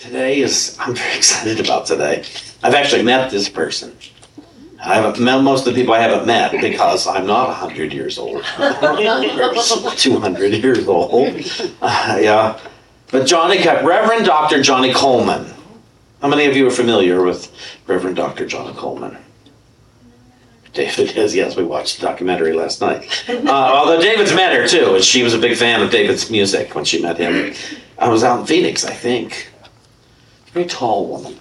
today is, I'm very excited about today. I've actually met this person. I haven't met most of the people I haven't met because I'm not 100 years old. 200 years old. Uh, yeah. But Johnnie, Reverend Dr. Johnnie Colemon. How many of you are familiar with Reverend Dr. Johnnie Colemon? David is, yes, we watched the documentary last night. Uh, although David's met her too, and she was a big fan of David's music when she met him. I was out in Phoenix, I think. Very tall woman.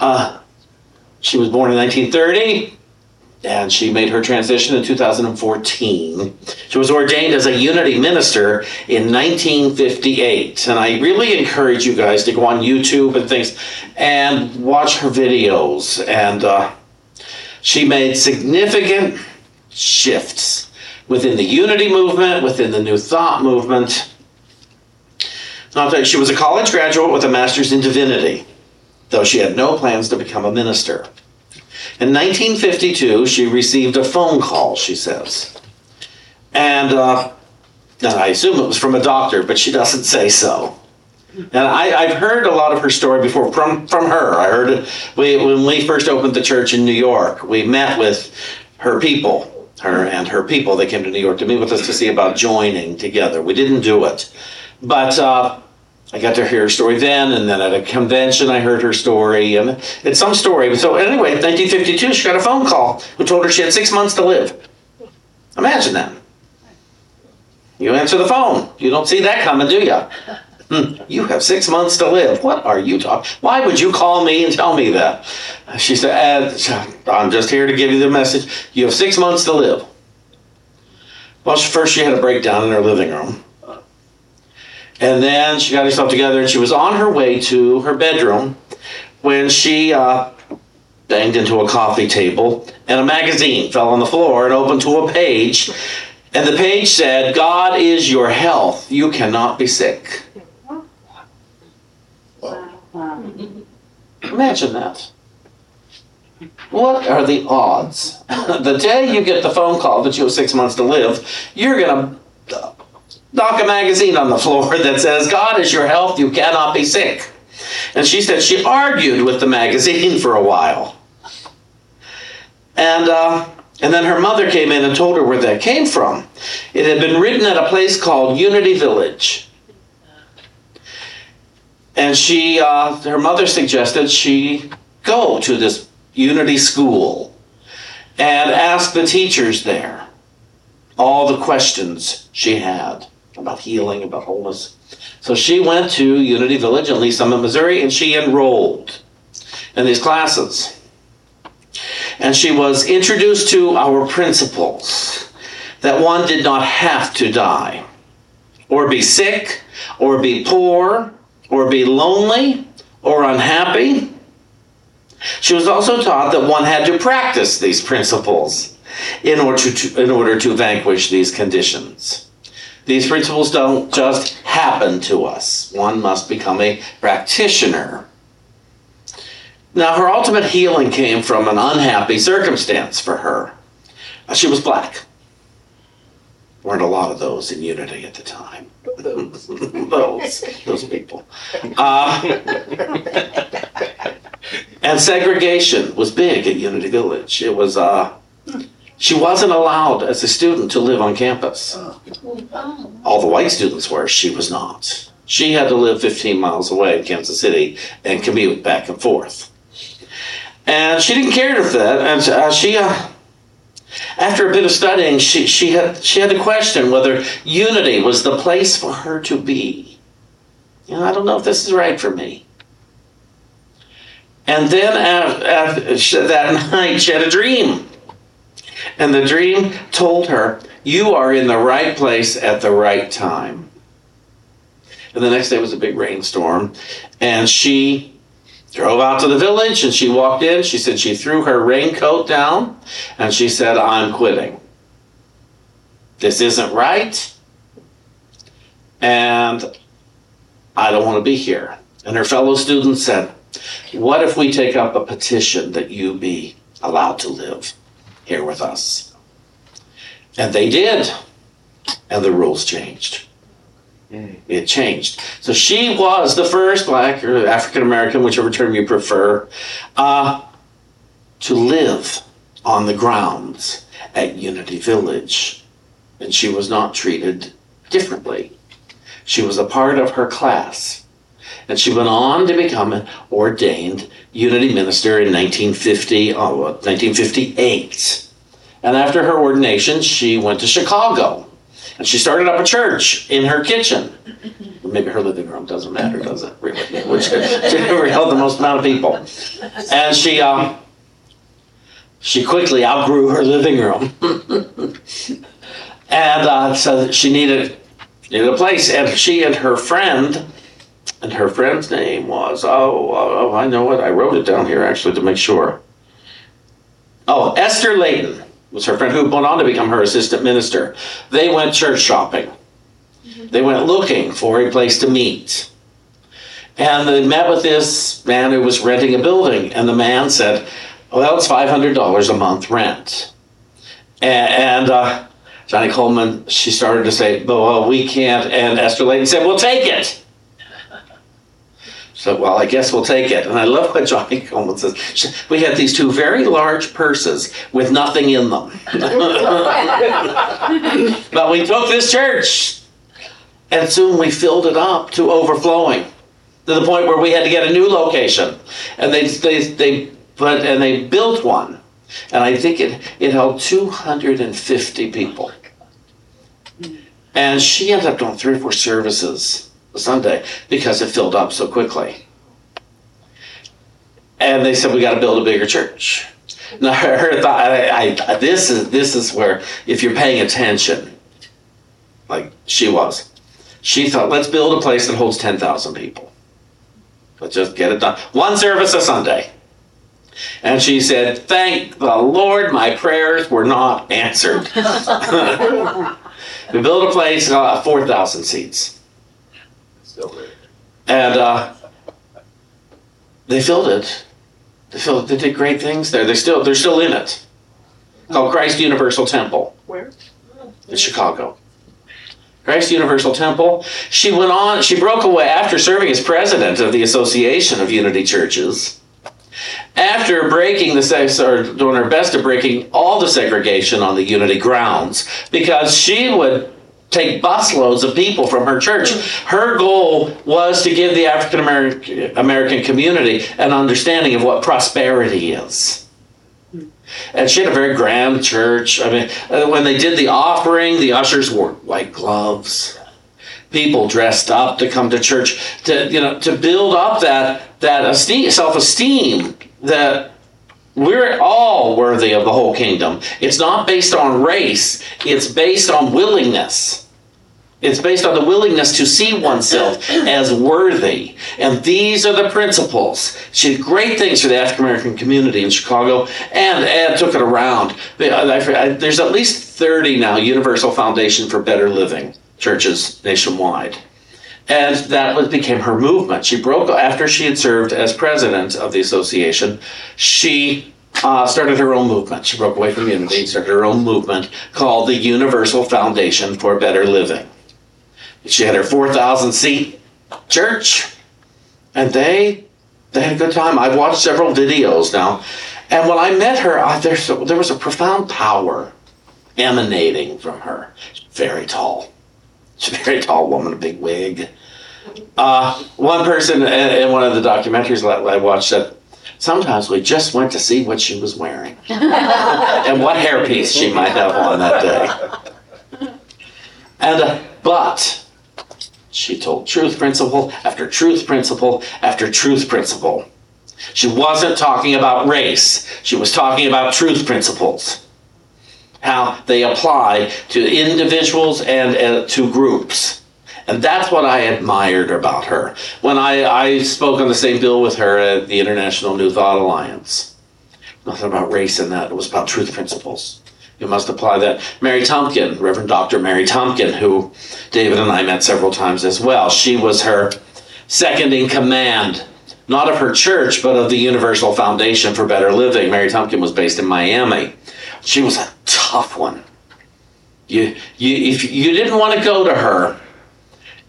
Uh, she was born in 1930 and she made her transition in 2014. She was ordained as a unity minister in 1958. And I really encourage you guys to go on YouTube and things and watch her videos. And uh, she made significant shifts within the unity movement, within the New Thought movement. She was a college graduate with a master's in divinity, though she had no plans to become a minister. In 1952, she received a phone call, she says. And, uh, I assume it was from a doctor, but she doesn't say so. And I, have heard a lot of her story before from, from her. I heard it we, when we first opened the church in New York. We met with her people, her and her people. They came to New York to meet with us to see about joining together. We didn't do it. But uh, I got to hear her story then, and then at a convention I heard her story, and it's some story. So anyway, 1952, she got a phone call who told her she had six months to live. Imagine that. You answer the phone. You don't see that coming, do you? Hmm, you have six months to live. What are you talking? Why would you call me and tell me that? She said, I'm just here to give you the message. You have six months to live. Well, first she had a breakdown in her living room. And then she got herself together and she was on her way to her bedroom when she uh, banged into a coffee table and a magazine fell on the floor and opened to a page. And the page said, God is your health. You cannot be sick. Imagine that. What are the odds? the day you get the phone call that you have six months to live, you're going to knock a magazine on the floor that says, God is your health, you cannot be sick. And she said she argued with the magazine for a while. And, uh, and then her mother came in and told her where that came from. It had been written at a place called Unity Village. And she, uh, her mother suggested she go to this Unity school and ask the teachers there all the questions she had about healing, about wholeness. So she went to Unity Village in Lee Summit, Missouri, and she enrolled in these classes. And she was introduced to our principles that one did not have to die, or be sick, or be poor, or be lonely, or unhappy. She was also taught that one had to practice these principles in order to, in order to vanquish these conditions. These principles don't just happen to us. One must become a practitioner. Now, her ultimate healing came from an unhappy circumstance for her. She was black. Weren't a lot of those in Unity at the time. those, those people. Uh, and segregation was big at Unity Village. It was uh, she wasn't allowed as a student to live on campus. All the white students were, she was not. She had to live 15 miles away in Kansas City and commute back and forth. And she didn't care for that. And uh, she, uh, after a bit of studying, she, she, had, she had to question whether unity was the place for her to be. You know, I don't know if this is right for me. And then after, that night, she had a dream. And the dream told her, You are in the right place at the right time. And the next day was a big rainstorm. And she drove out to the village and she walked in. She said she threw her raincoat down and she said, I'm quitting. This isn't right. And I don't want to be here. And her fellow students said, What if we take up a petition that you be allowed to live? Here with us. And they did. And the rules changed. It changed. So she was the first black or African American, whichever term you prefer, uh, to live on the grounds at Unity Village. And she was not treated differently. She was a part of her class. And she went on to become an ordained Unity minister in 1950, oh, 1958. And after her ordination, she went to Chicago and she started up a church in her kitchen. Maybe her living room doesn't matter, does it? Really? Which held the most amount of people. And she um, she quickly outgrew her living room, and uh, so she needed needed a place. And she and her friend, and her friend's name was oh, oh I know it. I wrote it down here actually to make sure. Oh, Esther Layton was her friend who went on to become her assistant minister. They went church shopping. They went looking for a place to meet. And they met with this man who was renting a building. And the man said, Well, it's $500 a month rent. And, and uh, Johnnie Colemon, she started to say, Well, we can't. And Esther Layton said, Well, take it. So, well, I guess we'll take it. And I love what Johnnie Colemon says. We had these two very large purses with nothing in them. but we took this church, and soon we filled it up to overflowing, to the point where we had to get a new location. And they, they, they but and they built one, and I think it, it held 250 people. And she ended up doing three or four services Sunday because it filled up so quickly. And they said we got to build a bigger church. Now her thought, I, I, this is this is where if you're paying attention, like she was, she thought let's build a place that holds ten thousand people. Let's just get it done. One service a Sunday. And she said, Thank the Lord, my prayers were not answered. we built a place, uh, 4,000 seats. And uh, they filled it. They filled. They did great things there. They still they're still in it. Called Christ Universal Temple. Where? In Chicago. Christ Universal Temple. She went on. She broke away after serving as president of the Association of Unity Churches. After breaking the sex, or doing her best at breaking all the segregation on the Unity grounds, because she would take busloads of people from her church. Her goal was to give the African American community an understanding of what prosperity is. And she had a very grand church. I mean, uh, when they did the offering, the ushers wore white gloves. People dressed up to come to church to you know to build up that that esteem, self-esteem that we're all worthy of the whole kingdom. It's not based on race, it's based on willingness. It's based on the willingness to see oneself as worthy. And these are the principles. She did great things for the African American community in Chicago and, and took it around. Uh, there's at least 30 now Universal Foundation for Better Living churches nationwide. And that was, became her movement. She broke, after she had served as president of the association, she uh, started her own movement. She broke away from Unity, started her own movement called the Universal Foundation for Better Living. She had her 4,000 seat church, and they they had a good time. I've watched several videos now, and when I met her, I, there, there was a profound power emanating from her. She's very tall. She's a very tall woman, a big wig. Uh, one person in one of the documentaries I watched said, sometimes we just went to see what she was wearing and what hairpiece she might have on that day. And uh, but she told truth principle after truth principle after truth principle. She wasn't talking about race, she was talking about truth principles. How they apply to individuals and uh, to groups. And that's what I admired about her. When I, I spoke on the same bill with her at the International New Thought Alliance, nothing about race in that, it was about truth principles. You must apply that. Mary Tumpkin, Reverend Dr. Mary Tumpkin, who David and I met several times as well, she was her second in command, not of her church, but of the Universal Foundation for Better Living. Mary Tumpkin was based in Miami. She was tough one. You, you, if you didn't want to go to her,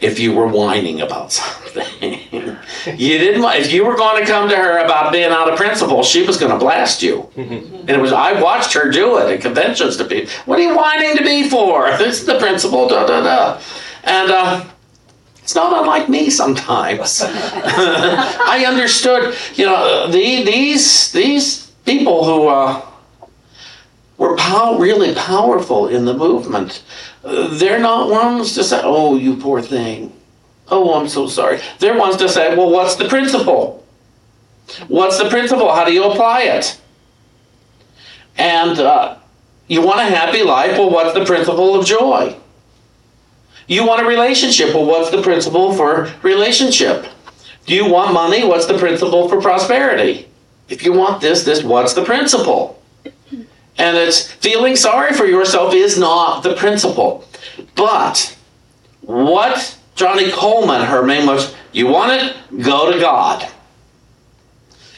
if you were whining about something. you didn't. If you were going to come to her about being out of principle, she was going to blast you. and it was. I watched her do it at conventions to people. What are you whining to me for? This is the principle. Da da da. And uh, it's not unlike me sometimes. I understood. You know, the, these these people who. Uh, were pow- really powerful in the movement. They're not ones to say, oh, you poor thing. Oh, I'm so sorry. They're ones to say, well, what's the principle? What's the principle? How do you apply it? And uh, you want a happy life? Well, what's the principle of joy? You want a relationship? Well, what's the principle for relationship? Do you want money? What's the principle for prosperity? If you want this, this, what's the principle? And it's feeling sorry for yourself is not the principle. But what Johnnie Colemon, her name was, you want it? Go to God.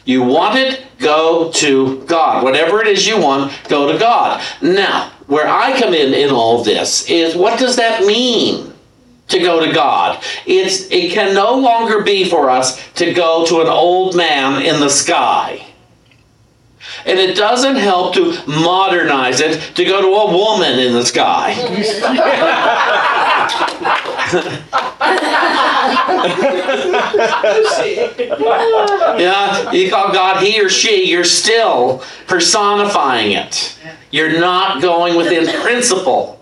You want it? Go to God. Whatever it is you want, go to God. Now, where I come in in all this is what does that mean? To go to God. It's it can no longer be for us to go to an old man in the sky. And it doesn't help to modernize it to go to a woman in the sky. yeah, you call God he or she, you're still personifying it. You're not going within principle.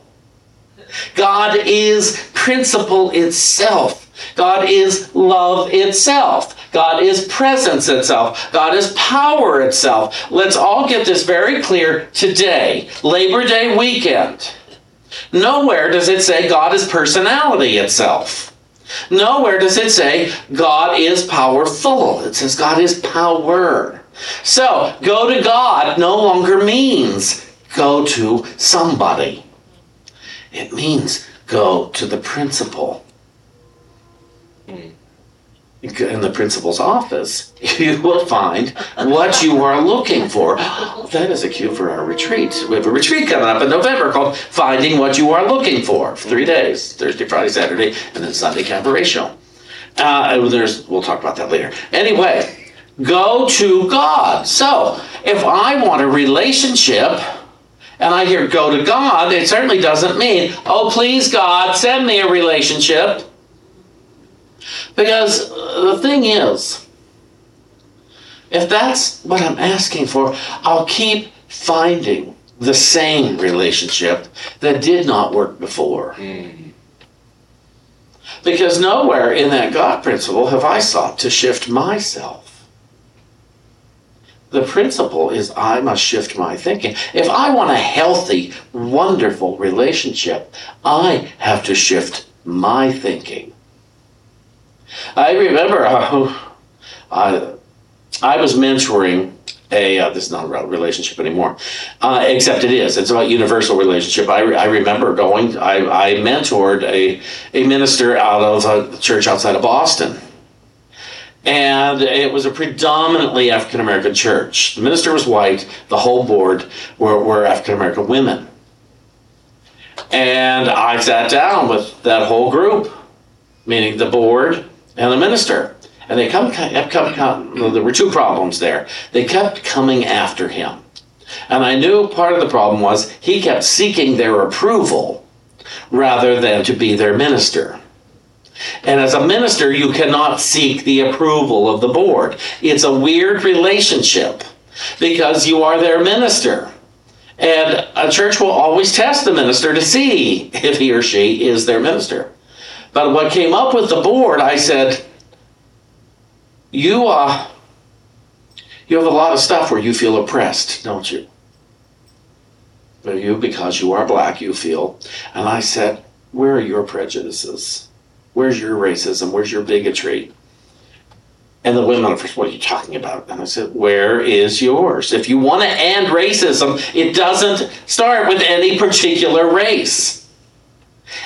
God is principle itself. God is love itself. God is presence itself. God is power itself. Let's all get this very clear today, Labor Day weekend. Nowhere does it say God is personality itself. Nowhere does it say God is powerful. It says God is power. So, go to God no longer means go to somebody. It means go to the principle in the principal's office, you will find what you are looking for. That is a cue for our retreat. We have a retreat coming up in November called Finding What You Are Looking For. Three days Thursday, Friday, Saturday, and then Sunday show. Uh, there's, we'll talk about that later. Anyway, go to God. So, if I want a relationship, and I hear go to God, it certainly doesn't mean, oh, please, God, send me a relationship. Because the thing is, if that's what I'm asking for, I'll keep finding the same relationship that did not work before. Mm. Because nowhere in that God principle have I sought to shift myself. The principle is I must shift my thinking. If I want a healthy, wonderful relationship, I have to shift my thinking. I remember uh, I, I was mentoring a uh, this is not about relationship anymore uh, except it is it's about universal relationship i, I remember going I, I mentored a, a minister out of a church outside of boston and it was a predominantly african american church the minister was white the whole board were, were african american women and i sat down with that whole group meaning the board and the minister. And they come, kept come, there were two problems there. They kept coming after him. And I knew part of the problem was he kept seeking their approval rather than to be their minister. And as a minister, you cannot seek the approval of the board. It's a weird relationship because you are their minister. And a church will always test the minister to see if he or she is their minister. But what came up with the board, I said, you uh, you have a lot of stuff where you feel oppressed, don't you? But you, because you are black, you feel. And I said, where are your prejudices? Where's your racism? Where's your bigotry? And the women first, what are you talking about? And I said, where is yours? If you want to end racism, it doesn't start with any particular race.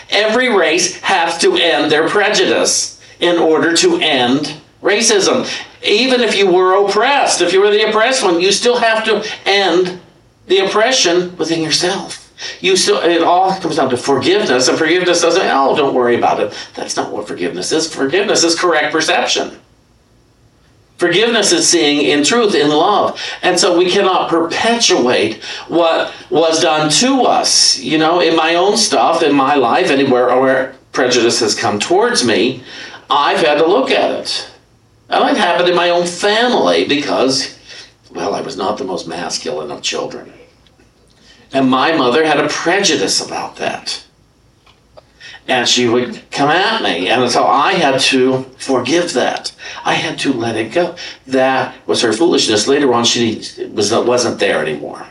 Every race has to end their prejudice in order to end racism. Even if you were oppressed, if you were the oppressed one, you still have to end the oppression within yourself. You still, it all comes down to forgiveness, and forgiveness doesn't, oh, don't worry about it. That's not what forgiveness is. Forgiveness is correct perception. Forgiveness is seeing in truth, in love. And so we cannot perpetuate what was done to us. You know, in my own stuff, in my life, anywhere where prejudice has come towards me, I've had to look at it. And it happened in my own family because, well, I was not the most masculine of children. And my mother had a prejudice about that. And she would come at me. And so I had to forgive that. I had to let it go. That was her foolishness. Later on, she was, wasn't there anymore.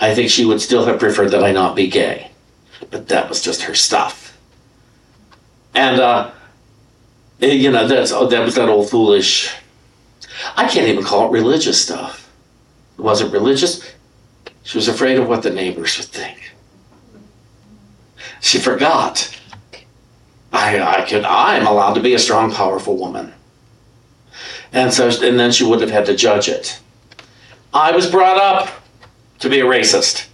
I think she would still have preferred that I not be gay. But that was just her stuff. And, uh, you know, that's, oh, that was that old foolish. I can't even call it religious stuff. It wasn't religious. She was afraid of what the neighbors would think. She forgot. I, I could, I'm allowed to be a strong, powerful woman. And so, and then she would have had to judge it. I was brought up to be a racist.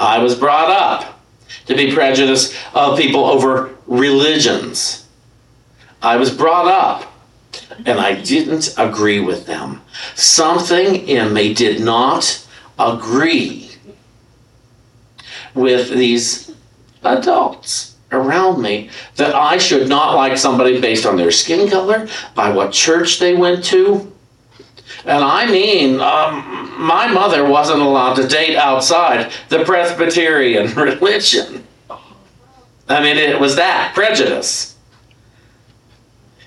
I was brought up to be prejudiced of people over religions. I was brought up and I didn't agree with them. Something in me did not agree with these adults around me that I should not like somebody based on their skin color, by what church they went to. And I mean, um, my mother wasn't allowed to date outside the Presbyterian religion. I mean, it was that prejudice.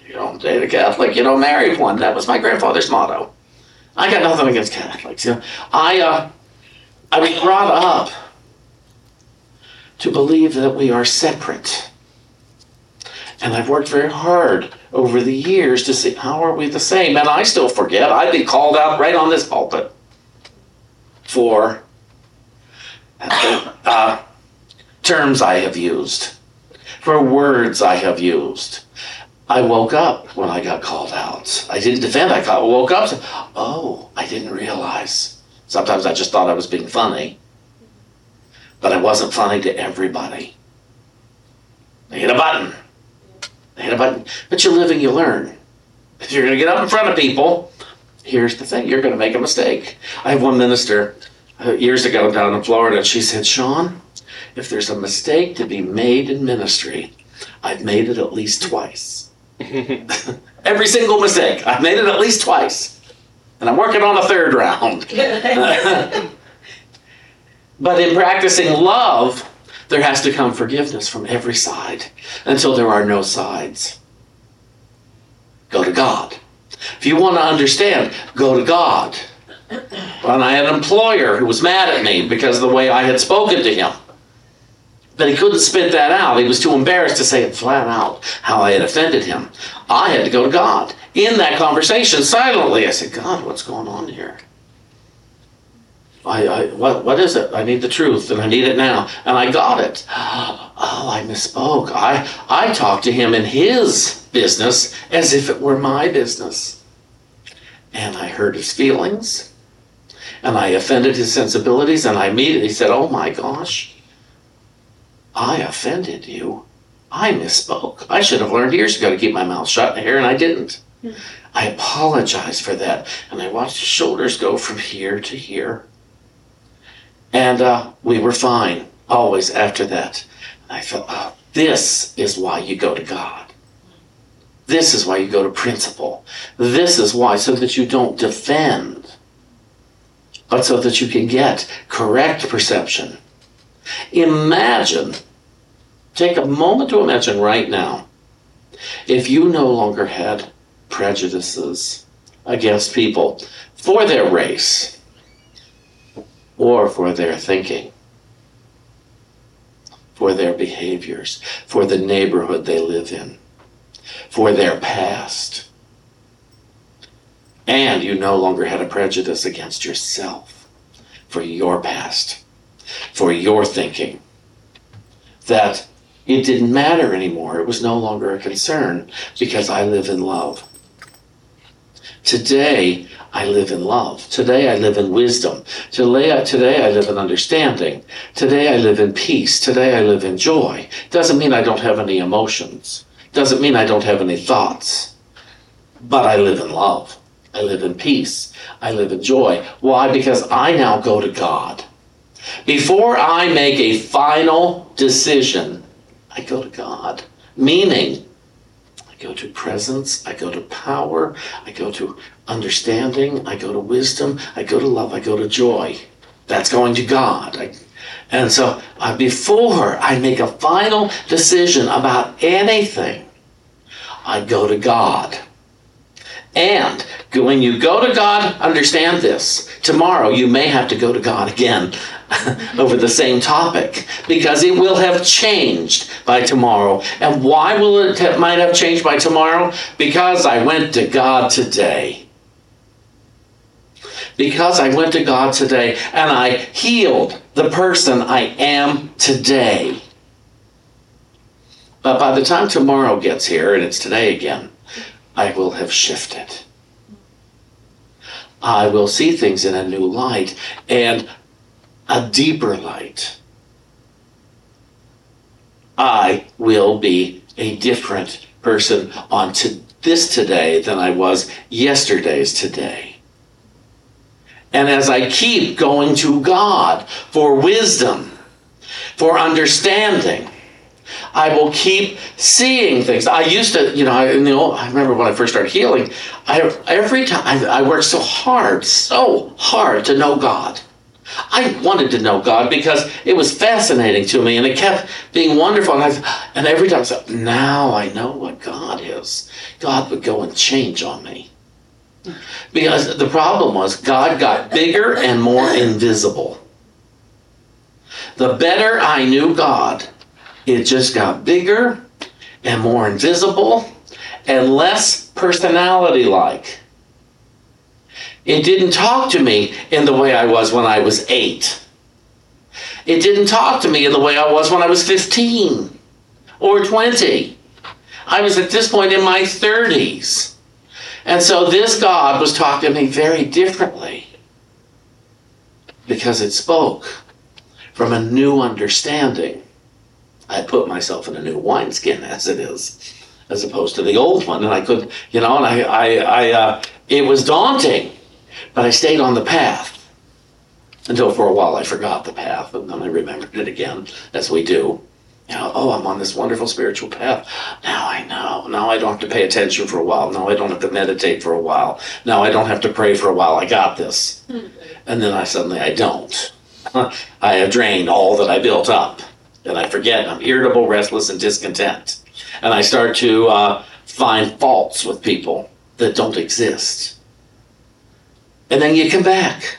You don't date a Catholic, you don't marry one. That was my grandfather's motto. I got nothing against Catholics. You know, I, uh, I was brought up to believe that we are separate. And I've worked very hard over the years to see how are we the same. And I still forget. I'd be called out right on this pulpit for uh, terms I have used, for words I have used. I woke up when I got called out. I didn't defend. I woke up. Oh, I didn't realize. Sometimes I just thought I was being funny but it wasn't funny to everybody. They hit a button. They hit a button. But you live and you learn. If you're going to get up in front of people, here's the thing you're going to make a mistake. I have one minister uh, years ago down in Florida, she said, Sean, if there's a mistake to be made in ministry, I've made it at least twice. Every single mistake, I've made it at least twice. And I'm working on a third round. But in practicing love, there has to come forgiveness from every side until there are no sides. Go to God. If you want to understand, go to God. And I had an employer who was mad at me because of the way I had spoken to him. But he couldn't spit that out. He was too embarrassed to say it flat out how I had offended him. I had to go to God. In that conversation, silently, I said, God, what's going on here? I, I, what, what is it? I need the truth and I need it now. And I got it. Oh, I misspoke. I, I talked to him in his business as if it were my business. And I hurt his feelings and I offended his sensibilities. And I immediately said, Oh my gosh, I offended you. I misspoke. I should have learned years ago to keep my mouth shut in here, and I didn't. Hmm. I apologize for that. And I watched his shoulders go from here to here. And uh, we were fine always after that. I felt, oh, this is why you go to God. This is why you go to principle. This is why, so that you don't defend, but so that you can get correct perception. Imagine, take a moment to imagine right now, if you no longer had prejudices against people for their race or for their thinking, for their behaviors, for the neighborhood they live in, for their past. And you no longer had a prejudice against yourself for your past, for your thinking. That it didn't matter anymore. It was no longer a concern because I live in love. Today, I live in love. Today, I live in wisdom. Today, I live in understanding. Today, I live in peace. Today, I live in joy. Doesn't mean I don't have any emotions. Doesn't mean I don't have any thoughts. But I live in love. I live in peace. I live in joy. Why? Because I now go to God. Before I make a final decision, I go to God. Meaning, I go to presence, I go to power, I go to understanding, I go to wisdom, I go to love, I go to joy. That's going to God. I, and so uh, before I make a final decision about anything, I go to God. And when you go to God, understand this. Tomorrow you may have to go to God again over the same topic because it will have changed by tomorrow. And why will it have, might have changed by tomorrow? Because I went to God today. Because I went to God today and I healed the person I am today. But by the time tomorrow gets here and it's today again, I will have shifted. I will see things in a new light and a deeper light. I will be a different person on to this today than I was yesterday's today. And as I keep going to God for wisdom, for understanding, I will keep seeing things. I used to, you know, I, I remember when I first started healing, I, every time I, I worked so hard, so hard to know God. I wanted to know God because it was fascinating to me and it kept being wonderful. And, I, and every time I said, now I know what God is, God would go and change on me. Because the problem was God got bigger and more invisible. The better I knew God, it just got bigger and more invisible and less personality like. It didn't talk to me in the way I was when I was eight. It didn't talk to me in the way I was when I was 15 or 20. I was at this point in my 30s. And so this God was talking to me very differently because it spoke from a new understanding. I put myself in a new wineskin as it is, as opposed to the old one, and I could, you know, and I, I, I uh, it was daunting, but I stayed on the path until for a while I forgot the path, and then I remembered it again, as we do. You know, oh, I'm on this wonderful spiritual path. Now I know. Now I don't have to pay attention for a while. Now I don't have to meditate for a while. Now I don't have to pray for a while. I got this. And then I suddenly I don't. I have drained all that I built up. And I forget. I'm irritable, restless, and discontent. And I start to uh, find faults with people that don't exist. And then you come back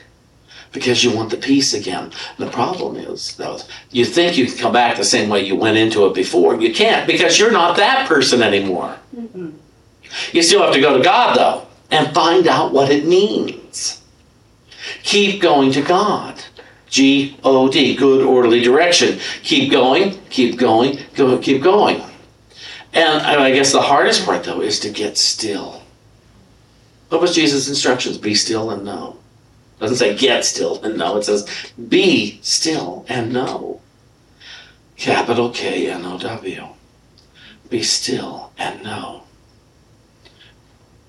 because you want the peace again. And the problem is, though, you think you can come back the same way you went into it before. You can't because you're not that person anymore. Mm-hmm. You still have to go to God, though, and find out what it means. Keep going to God. G O D, good orderly direction. Keep going, keep going, go, keep going. And I guess the hardest part, though, is to get still. What was Jesus' instructions? Be still and know. It doesn't say get still and know. It says be still and know. Capital K N O W. Be still and know.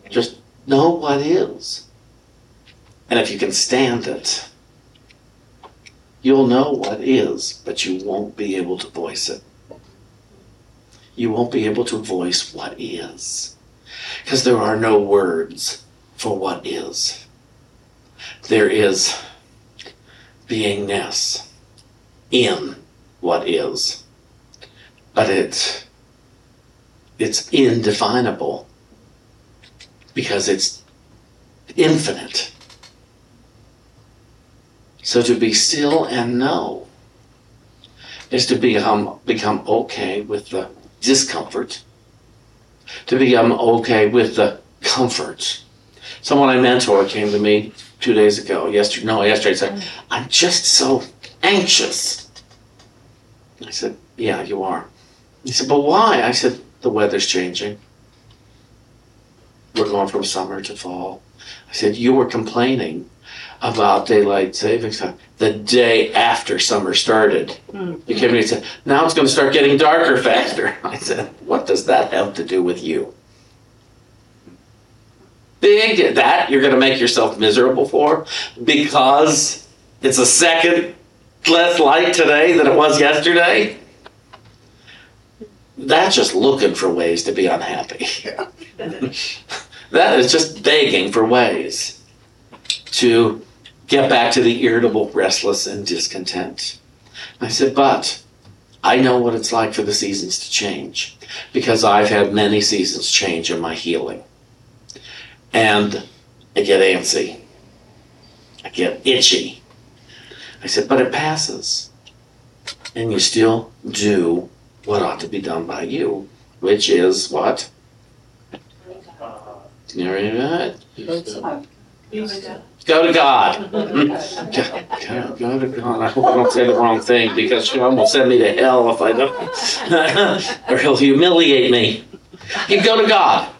Just know what is. And if you can stand it, you'll know what is, but you won't be able to voice it. You won't be able to voice what is. Because there are no words for what is. There is beingness in what is. But it's it's indefinable because it's infinite. So to be still and know is to become become okay with the discomfort, to become okay with the comfort. Someone I mentor came to me two days ago, yesterday, no, yesterday, said, mm. I'm just so anxious. I said, Yeah, you are. He said, But why? I said, The weather's changing. We're going from summer to fall. I said, You were complaining about daylight savings time the day after summer started. Mm. You came to me and said, Now it's going to start getting darker faster. I said, What does that have to do with you? That you're going to make yourself miserable for because it's a second less light today than it was yesterday. That's just looking for ways to be unhappy. that is just begging for ways to get back to the irritable, restless, and discontent. I said, but I know what it's like for the seasons to change because I've had many seasons change in my healing. And I get antsy. I get itchy. I said, but it passes. And you still do what ought to be done by you, which is what? You ready that? Go to God. Go, go to God. I hope I don't say the wrong thing because Sean will send me to hell if I don't. or he'll humiliate me. You go to God.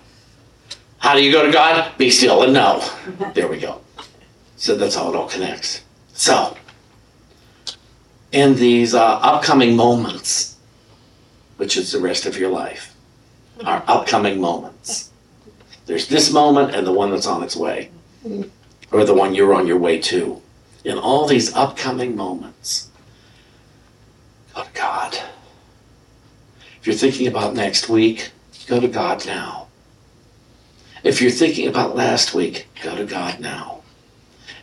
How do you go to God? Be still and know. There we go. So that's how it all connects. So, in these uh, upcoming moments, which is the rest of your life, our upcoming moments, there's this moment and the one that's on its way, or the one you're on your way to. In all these upcoming moments, go to God. If you're thinking about next week, go to God now. If you're thinking about last week, go to God now.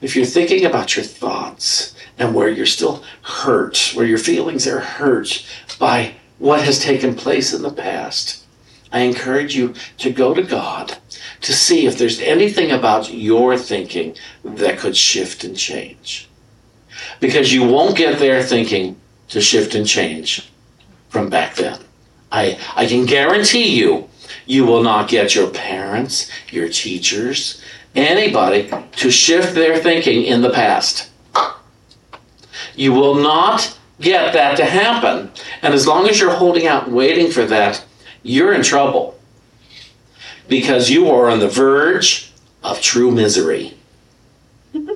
If you're thinking about your thoughts and where you're still hurt, where your feelings are hurt by what has taken place in the past, I encourage you to go to God to see if there's anything about your thinking that could shift and change. Because you won't get their thinking to shift and change from back then. I, I can guarantee you you will not get your parents, your teachers, anybody to shift their thinking in the past. You will not get that to happen. And as long as you're holding out and waiting for that, you're in trouble. Because you are on the verge of true misery.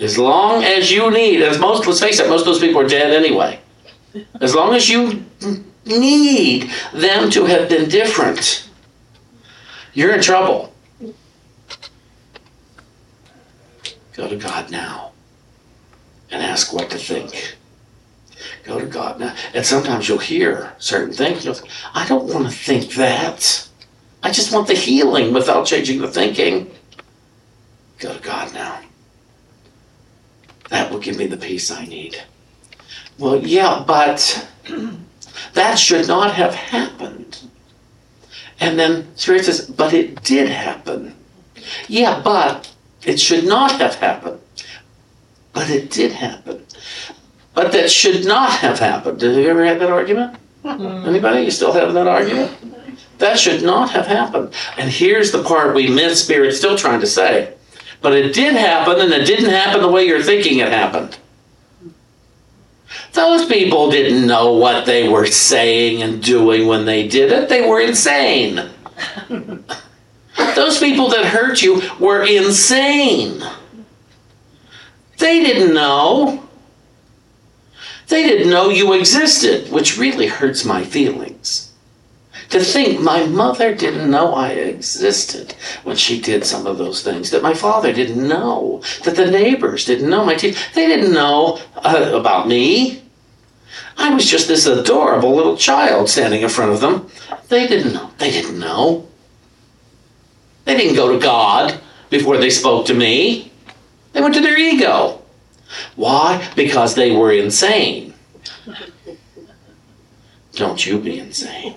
As long as you need, as most, let's face it, most of those people are dead anyway. As long as you need them to have been different, you're in trouble. Go to God now and ask what to think. Go to God now. And sometimes you'll hear certain things. You'll think, I don't want to think that. I just want the healing without changing the thinking. Go to God now. That will give me the peace I need. Well, yeah, but that should not have happened. And then Spirit says, but it did happen. Yeah, but it should not have happened. But it did happen. But that should not have happened. Have you ever had that argument? Hmm. Anybody? You still having that argument? That should not have happened. And here's the part we miss Spirit still trying to say. But it did happen, and it didn't happen the way you're thinking it happened. Those people didn't know what they were saying and doing when they did it. They were insane. Those people that hurt you were insane. They didn't know. They didn't know you existed, which really hurts my feelings. To think my mother didn't know I existed when she did some of those things, that my father didn't know, that the neighbors didn't know, my teachers, they didn't know uh, about me. I was just this adorable little child standing in front of them. They didn't know. They didn't know. They didn't go to God before they spoke to me. They went to their ego. Why? Because they were insane. Don't you be insane.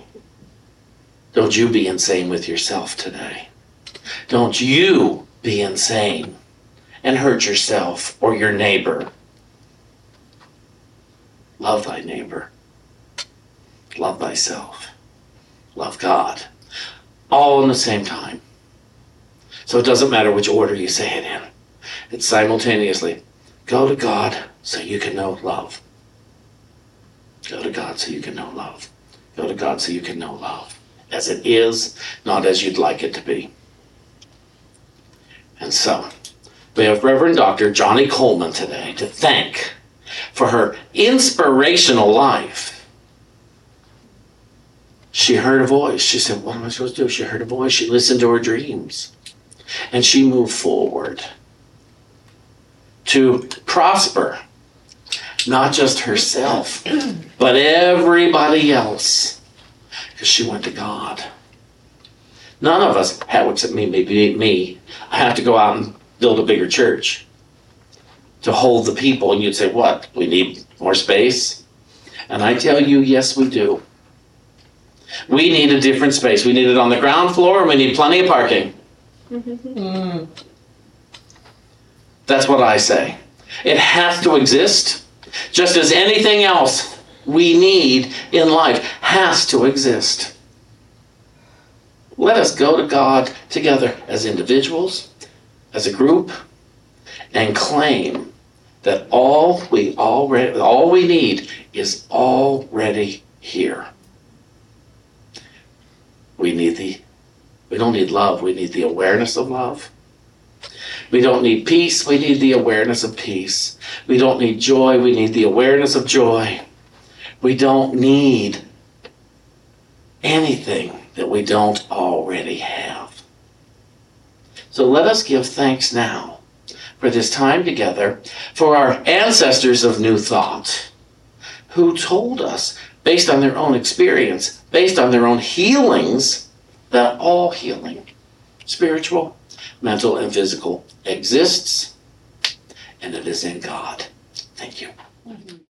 Don't you be insane with yourself today. Don't you be insane and hurt yourself or your neighbor. Love thy neighbor. Love thyself. Love God. All in the same time. So it doesn't matter which order you say it in. It's simultaneously go to God so you can know love. Go to God so you can know love. Go to God so you can know love. As it is, not as you'd like it to be. And so, we have Reverend Dr. Johnnie Colemon today to thank for her inspirational life. She heard a voice. She said, What am I supposed to do? She heard a voice. She listened to her dreams. And she moved forward to prosper not just herself, but everybody else. Because she went to God. None of us have, except me, maybe me, I have to go out and build a bigger church to hold the people. And you'd say, what? We need more space? And I tell you, yes, we do. We need a different space. We need it on the ground floor and we need plenty of parking. Mm-hmm. That's what I say. It has to exist, just as anything else we need in life has to exist. Let us go to God together as individuals, as a group, and claim that all we already all we need is already here. We need the we don't need love, we need the awareness of love. We don't need peace, we need the awareness of peace. We don't need joy, we need the awareness of joy. We don't need anything that we don't already have. So let us give thanks now for this time together, for our ancestors of New Thought, who told us, based on their own experience, based on their own healings, that all healing, spiritual, mental, and physical, exists, and it is in God. Thank you.